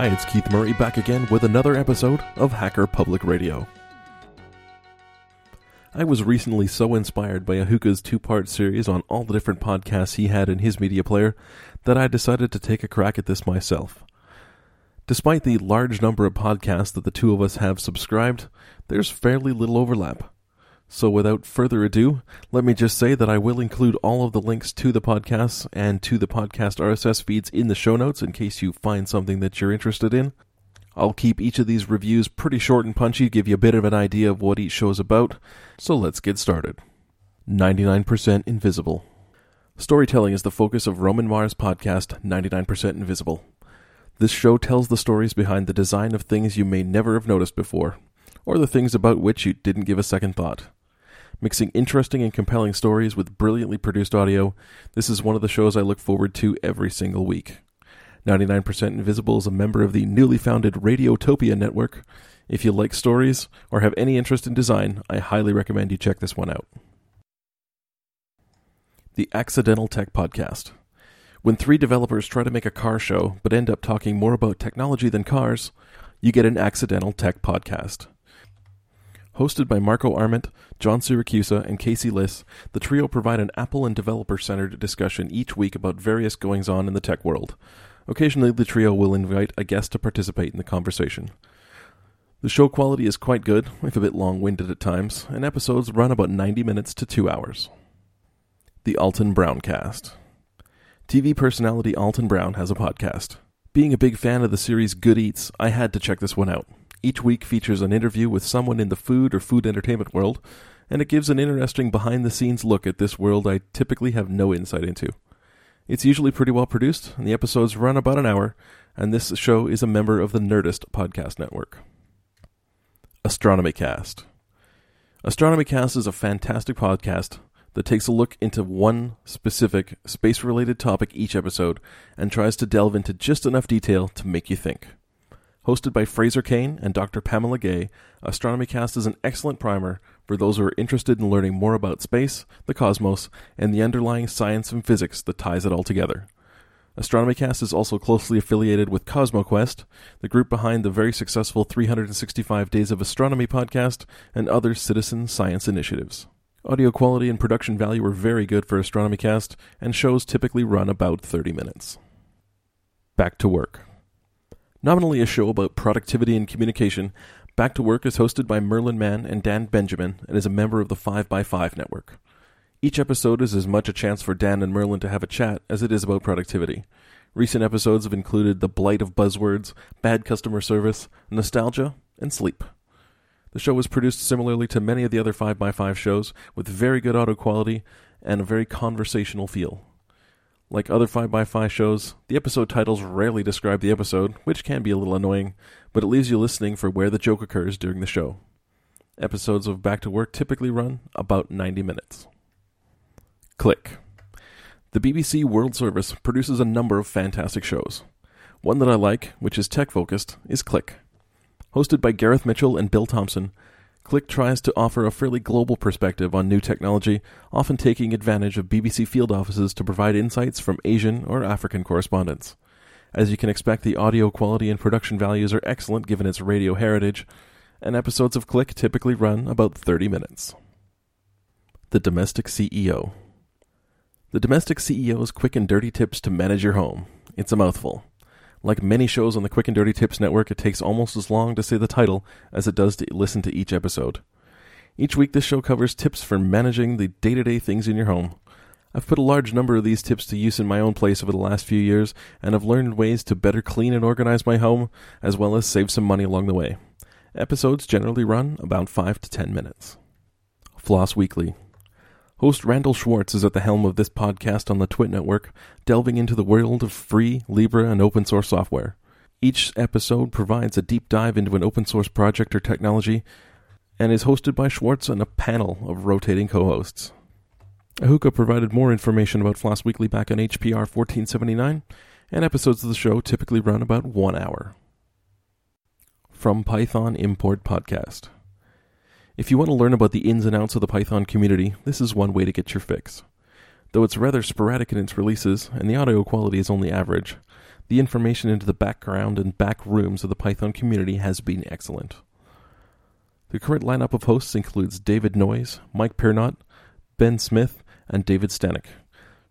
Hi, it's Keith Murray back again with another episode of Hacker Public Radio. I was recently so inspired by Ahuka's two part series on all the different podcasts he had in his media player that I decided to take a crack at this myself. Despite the large number of podcasts that the two of us have subscribed, there's fairly little overlap. So, without further ado, let me just say that I will include all of the links to the podcasts and to the podcast RSS feeds in the show notes in case you find something that you're interested in. I'll keep each of these reviews pretty short and punchy, give you a bit of an idea of what each show is about. So, let's get started. 99% Invisible. Storytelling is the focus of Roman Mars' podcast, 99% Invisible. This show tells the stories behind the design of things you may never have noticed before, or the things about which you didn't give a second thought. Mixing interesting and compelling stories with brilliantly produced audio, this is one of the shows I look forward to every single week. 99% Invisible is a member of the newly founded Radiotopia network. If you like stories or have any interest in design, I highly recommend you check this one out. The Accidental Tech Podcast. When three developers try to make a car show but end up talking more about technology than cars, you get an Accidental Tech Podcast. Hosted by Marco Arment, John Siracusa, and Casey Liss, the trio provide an Apple and developer centered discussion each week about various goings on in the tech world. Occasionally, the trio will invite a guest to participate in the conversation. The show quality is quite good, if a bit long winded at times, and episodes run about 90 minutes to 2 hours. The Alton Brown Cast. TV personality Alton Brown has a podcast. Being a big fan of the series Good Eats, I had to check this one out. Each week features an interview with someone in the food or food entertainment world, and it gives an interesting behind the scenes look at this world I typically have no insight into. It's usually pretty well produced, and the episodes run about an hour, and this show is a member of the Nerdist podcast network. Astronomy Cast. Astronomy Cast is a fantastic podcast that takes a look into one specific space related topic each episode and tries to delve into just enough detail to make you think. Hosted by Fraser Cain and Dr. Pamela Gay, Astronomy Cast is an excellent primer for those who are interested in learning more about space, the cosmos, and the underlying science and physics that ties it all together. Astronomy Cast is also closely affiliated with CosmoQuest, the group behind the very successful 365 Days of Astronomy podcast and other citizen science initiatives. Audio quality and production value are very good for Astronomy Cast, and shows typically run about 30 minutes. Back to work. Nominally a show about productivity and communication, Back to Work is hosted by Merlin Mann and Dan Benjamin and is a member of the 5x5 network. Each episode is as much a chance for Dan and Merlin to have a chat as it is about productivity. Recent episodes have included the blight of buzzwords, bad customer service, nostalgia, and sleep. The show was produced similarly to many of the other 5x5 shows, with very good audio quality and a very conversational feel. Like other 5x5 shows, the episode titles rarely describe the episode, which can be a little annoying, but it leaves you listening for where the joke occurs during the show. Episodes of Back to Work typically run about 90 minutes. Click. The BBC World Service produces a number of fantastic shows. One that I like, which is tech focused, is Click. Hosted by Gareth Mitchell and Bill Thompson, Click tries to offer a fairly global perspective on new technology, often taking advantage of BBC field offices to provide insights from Asian or African correspondents. As you can expect, the audio quality and production values are excellent given its radio heritage, and episodes of Click typically run about 30 minutes. The Domestic CEO The Domestic CEO's quick and dirty tips to manage your home. It's a mouthful. Like many shows on the Quick and Dirty Tips network, it takes almost as long to say the title as it does to listen to each episode. Each week, this show covers tips for managing the day to day things in your home. I've put a large number of these tips to use in my own place over the last few years, and have learned ways to better clean and organize my home, as well as save some money along the way. Episodes generally run about 5 to 10 minutes. Floss Weekly. Host Randal Schwartz is at the helm of this podcast on the Twit Network, delving into the world of free, Libre, and open source software. Each episode provides a deep dive into an open source project or technology, and is hosted by Schwartz and a panel of rotating co hosts. Ahuka provided more information about Floss Weekly back on HPR 1479, and episodes of the show typically run about one hour. From Python Import Podcast. If you want to learn about the ins and outs of the Python community, this is one way to get your fix. Though it's rather sporadic in its releases, and the audio quality is only average, The information into the background and back rooms of the Python community has been excellent. The current lineup of hosts includes David Noyes, Mike Pirnat, Ben Smith, and David Stanek.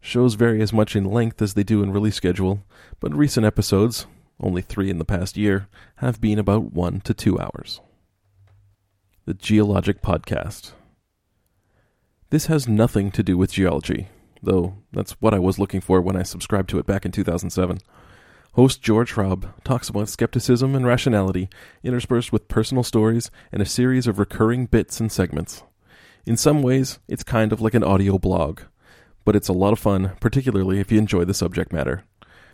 Shows vary as much in length as they do in release schedule, but recent episodes, only three in the past year, have been about one to two hours. The Geologic Podcast. This has nothing to do with geology, though that's what I was looking for when I subscribed to it back in 2007. Host George Hrab talks about skepticism and rationality, interspersed with personal stories and a series of recurring bits and segments. In some ways, it's kind of like an audio blog, but it's a lot of fun, particularly if you enjoy the subject matter.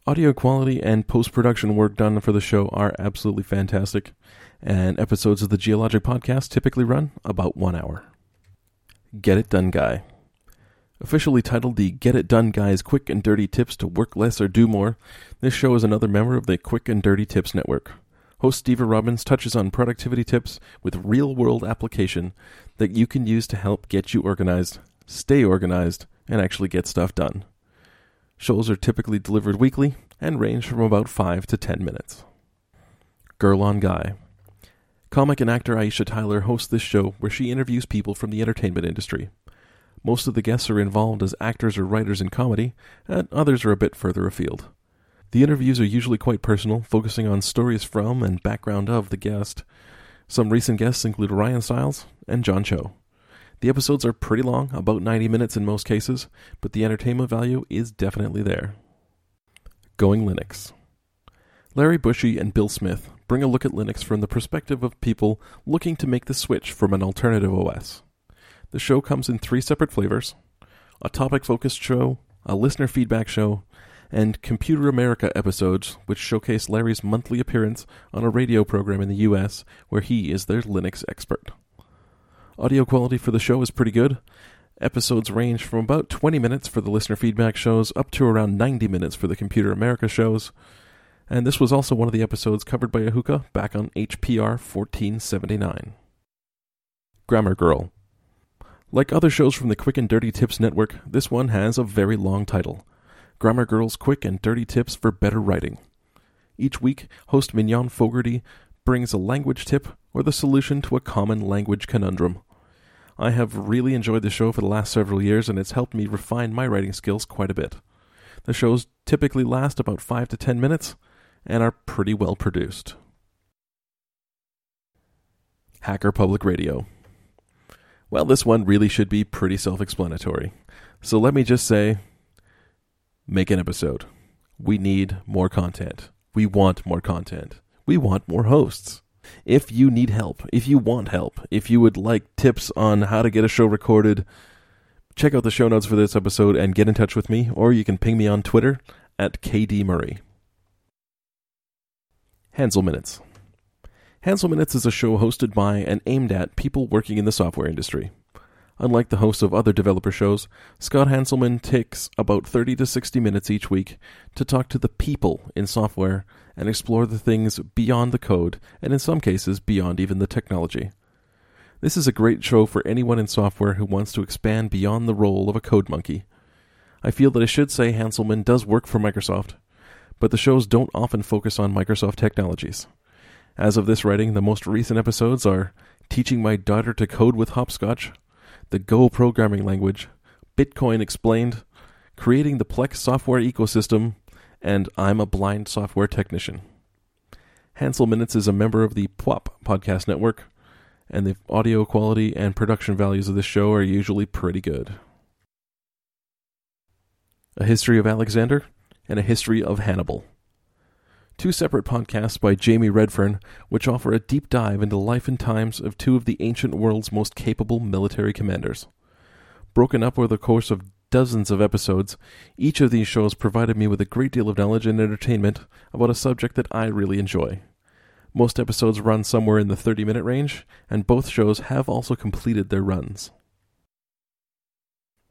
Audio quality and post production work done for the show are absolutely fantastic, and episodes of the Geologic Podcast typically run about one hour. Get It Done Guy. Officially titled the Get It Done Guys Quick and Dirty Tips to Work Less or Do More, this show is another member of the Quick and Dirty Tips Network. Host Steve Robbins touches on productivity tips with real world application that you can use to help get you organized, stay organized, and actually get stuff done. Shows are typically delivered weekly and range from about 5 to 10 minutes. Girl on Guy. Comic and actor Aisha Tyler hosts this show where she interviews people from the entertainment industry. Most of the guests are involved as actors or writers in comedy, and others are a bit further afield. The interviews are usually quite personal, focusing on stories from and background of the guest. Some recent guests include Ryan Stiles and John Cho. The episodes are pretty long, about 90 minutes in most cases, but the entertainment value is definitely there. Going Linux. Larry Bushey and Bill Smith bring a look at Linux from the perspective of people looking to make the switch from an alternative OS. The show comes in three separate flavors a topic focused show, a listener feedback show, and Computer America episodes, which showcase Larry's monthly appearance on a radio program in the US where he is their Linux expert. Audio quality for the show is pretty good. Episodes range from about 20 minutes for the listener feedback shows up to around 90 minutes for the Computer America shows. And this was also one of the episodes covered by Ahuka back on HPR 1479. Grammar Girl like other shows from the Quick and Dirty Tips Network, this one has a very long title Grammar Girl's Quick and Dirty Tips for Better Writing. Each week, host Mignon Fogarty brings a language tip or the solution to a common language conundrum. I have really enjoyed the show for the last several years, and it's helped me refine my writing skills quite a bit. The shows typically last about 5 to 10 minutes and are pretty well produced. Hacker Public Radio. Well, this one really should be pretty self explanatory. So let me just say make an episode. We need more content. We want more content. We want more hosts. If you need help, if you want help, if you would like tips on how to get a show recorded, check out the show notes for this episode and get in touch with me, or you can ping me on Twitter at KD Murray. Hanselminutes. Hansel Minutes is a show hosted by and aimed at people working in the software industry. Unlike the hosts of other developer shows, Scott Hanselman takes about 30 to 60 minutes each week to talk to the people in software and explore the things beyond the code, and in some cases, beyond even the technology. This is a great show for anyone in software who wants to expand beyond the role of a code monkey. I feel that I should say Hanselman does work for Microsoft, but the shows don't often focus on Microsoft technologies. As of this writing, the most recent episodes are Teaching My Daughter to Code with Hopscotch, the Go programming language, Bitcoin explained, Creating the Plex software ecosystem, and I'm a blind software technician. Hanselminutes is a member of the PWOP podcast network, and the audio quality and production values of this show are usually pretty good. A History of Alexander and a History of Hannibal two separate podcasts by Jamie Redfern, which offer a deep dive into life and times of two of the ancient world's most capable military commanders. Broken up over the course of dozens of episodes, each of these shows provided me with a great deal of knowledge and entertainment about a subject that I really enjoy. Most episodes run somewhere in the 30 minute range, and both shows have also completed their runs.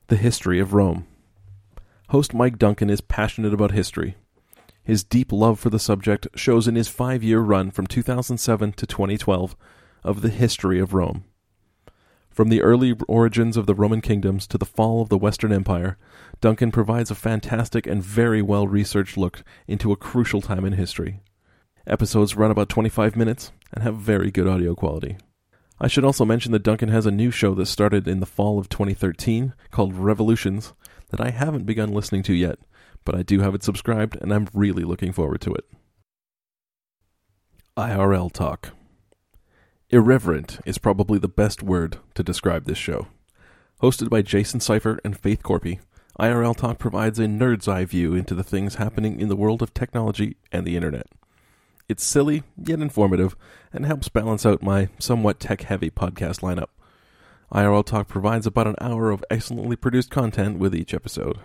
The History of Rome. Host Mike Duncan is passionate about history. His deep love for the subject shows in his five year run from 2007 to 2012 of the history of Rome. From the early origins of the Roman kingdoms to the fall of the Western Empire, Duncan provides a fantastic and very well researched look into a crucial time in history. Episodes run about 25 minutes and have very good audio quality. I should also mention that Duncan has a new show that started in the fall of 2013 called Revolutions that I haven't begun listening to yet, but I do have it subscribed and I'm really looking forward to it. IRL Talk. Irreverent is probably the best word to describe this show. Hosted by Jason Seifer and Faith Korpi, IRL Talk provides a nerd's eye view into the things happening in the world of technology and the internet. It's silly, yet informative, and helps balance out my somewhat tech heavy podcast lineup. IRL Talk provides about an hour of excellently produced content with each episode.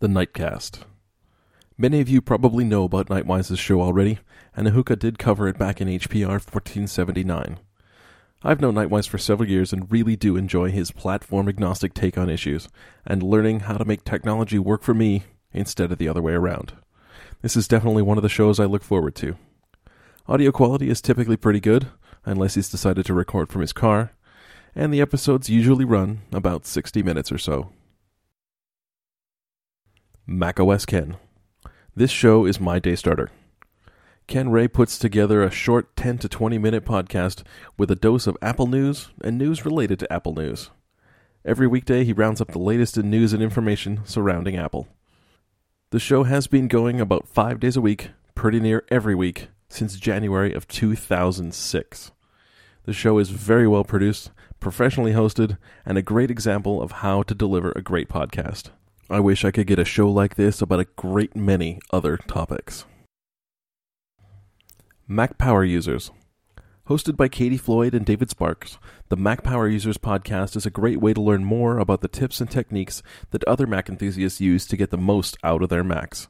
The Nightcast. Many of you probably know about Nightwise's show already, and Ahuka did cover it back in HPR 1479. I've known Nightwise for several years and really do enjoy his platform agnostic take on issues, and learning how to make technology work for me instead of the other way around. This is definitely one of the shows I look forward to. Audio quality is typically pretty good, unless he's decided to record from his car, and the episodes usually run about 60 minutes or so. macOS Ken. This show is my day starter. Ken Ray puts together a short 10 to 20 minute podcast with a dose of Apple news and news related to Apple news. Every weekday, he rounds up the latest in news and information surrounding Apple. The show has been going about five days a week, pretty near every week, since January of 2006. The show is very well produced, professionally hosted, and a great example of how to deliver a great podcast. I wish I could get a show like this about a great many other topics. Mac Power Users. Hosted by Katie Floyd and David Sparks, the Mac Power Users podcast is a great way to learn more about the tips and techniques that other Mac enthusiasts use to get the most out of their Macs.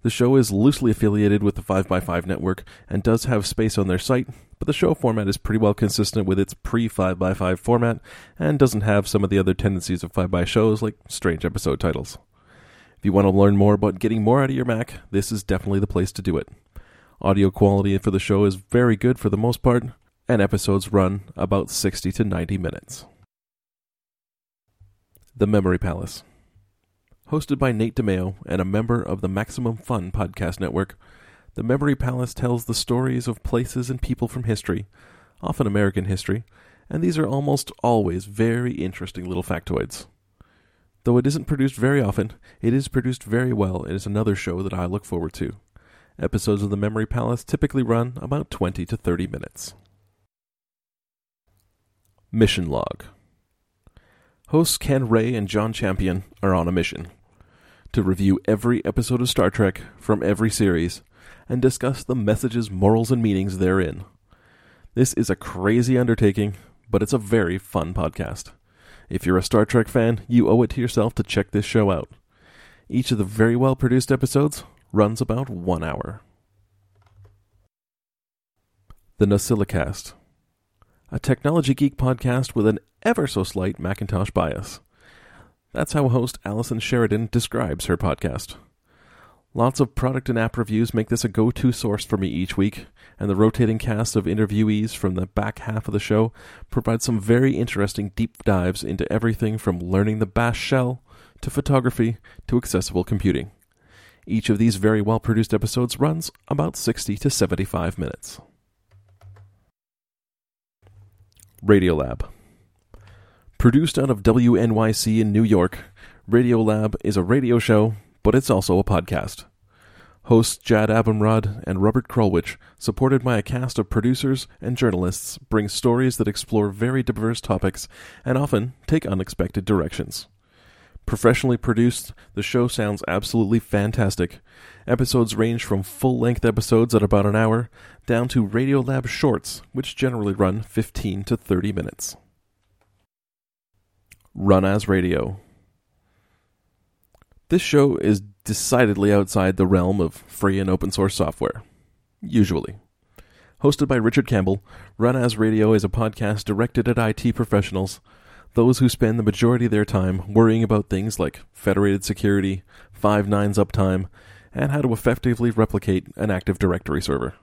The show is loosely affiliated with the 5x5 network and does have space on their site, but the show format is pretty well consistent with its pre 5x5 format and doesn't have some of the other tendencies of 5x shows like strange episode titles. If you want to learn more about getting more out of your Mac, this is definitely the place to do it. Audio quality for the show is very good for the most part, and episodes run about 60 to 90 minutes. The Memory Palace. Hosted by Nate DiMeo and a member of the Maximum Fun podcast network, The Memory Palace tells the stories of places and people from history, often American history, and these are almost always very interesting little factoids. Though it isn't produced very often, it is produced very well and is another show that I look forward to. Episodes of The Memory Palace typically run about 20 to 30 minutes. Mission Log Hosts Ken Ray and John Champion are on a mission to review every episode of Star Trek from every series and discuss the messages, morals, and meanings therein. This is a crazy undertaking, but it's a very fun podcast. If you're a Star Trek fan, you owe it to yourself to check this show out. Each of the very well produced episodes runs about one hour. The NosillaCast, a technology geek podcast with an ever so slight Macintosh bias. That's how host Allison Sheridan describes her podcast. Lots of product and app reviews make this a go to source for me each week, and the rotating cast of interviewees from the back half of the show provide some very interesting deep dives into everything from learning the bash shell to photography to accessible computing. Each of these very well produced episodes runs about 60 to 75 minutes. Radiolab. Produced out of WNYC in New York, Radiolab is a radio show, but it's also a podcast. Hosts Jad Abumrad and Robert Krulwich, supported by a cast of producers and journalists, bring stories that explore very diverse topics and often take unexpected directions. Professionally produced, the show sounds absolutely fantastic. Episodes range from full length episodes at about an hour down to Radiolab shorts, which generally run 15 to 30 minutes. Run as Radio. This show is decidedly outside the realm of free and open source software. Usually. Hosted by Richard Campbell, Run As Radio is a podcast directed at IT professionals those who spend the majority of their time worrying about things like federated security, five nines uptime, and how to effectively replicate an Active Directory server.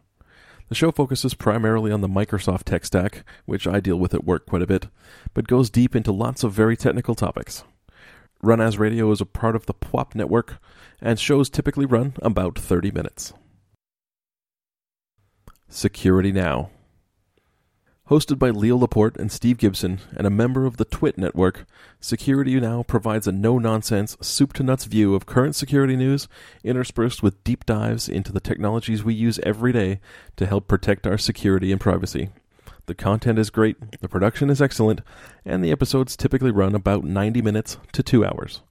The show focuses primarily on the Microsoft tech stack, which I deal with at work quite a bit, but goes deep into lots of very technical topics. Run As Radio is a part of the PWOP network, and shows typically run about 30 minutes. Security Now. Hosted by Leo Laporte and Steve Gibson, and a member of the TWiT network, Security Now provides a no nonsense, soup to nuts view of current security news, interspersed with deep dives into the technologies we use every day to help protect our security and privacy. The content is great, the production is excellent, and the episodes typically run about 90 minutes to 2 hours.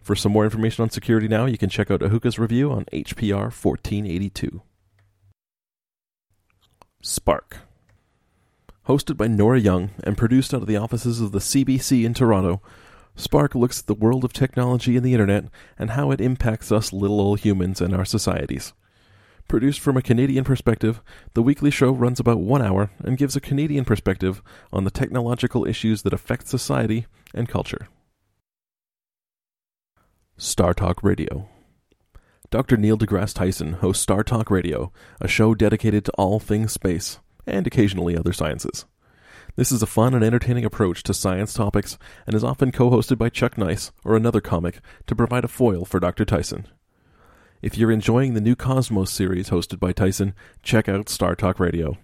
For some more information on Security Now, you can check out Ahuka's review on HPR 1482. Spark. Hosted by Nora Young and produced out of the offices of the CBC in Toronto, Spark looks at the world of technology and the internet and how it impacts us little old humans and our societies. Produced from a Canadian perspective, the weekly show runs about one hour and gives a Canadian perspective on the technological issues that affect society and culture. Star Talk Radio. Dr. Neil deGrasse Tyson hosts Star Talk Radio, a show dedicated to all things space and occasionally other sciences. This is a fun and entertaining approach to science topics and is often co hosted by Chuck Nice or another comic to provide a foil for Dr. Tyson. If you're enjoying the new Cosmos series hosted by Tyson, check out Star Talk Radio.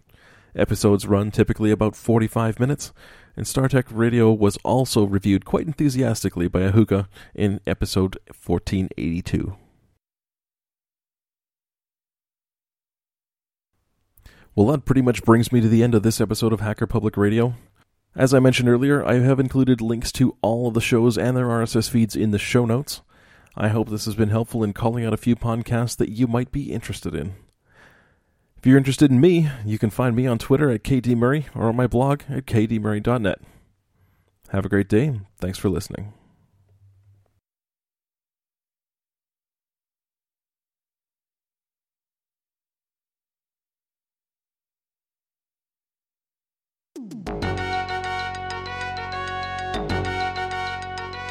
Episodes run typically about 45 minutes, and Star Talk Radio was also reviewed quite enthusiastically by Ahuka in episode 1482. Well, that pretty much brings me to the end of this episode of Hacker Public Radio. As I mentioned earlier, I have included links to all of the shows and their RSS feeds in the show notes. I hope this has been helpful in calling out a few podcasts that you might be interested in. If you're interested in me, you can find me on Twitter at kdmurray or on my blog at kdmurray.net. Have a great day. Thanks for listening. You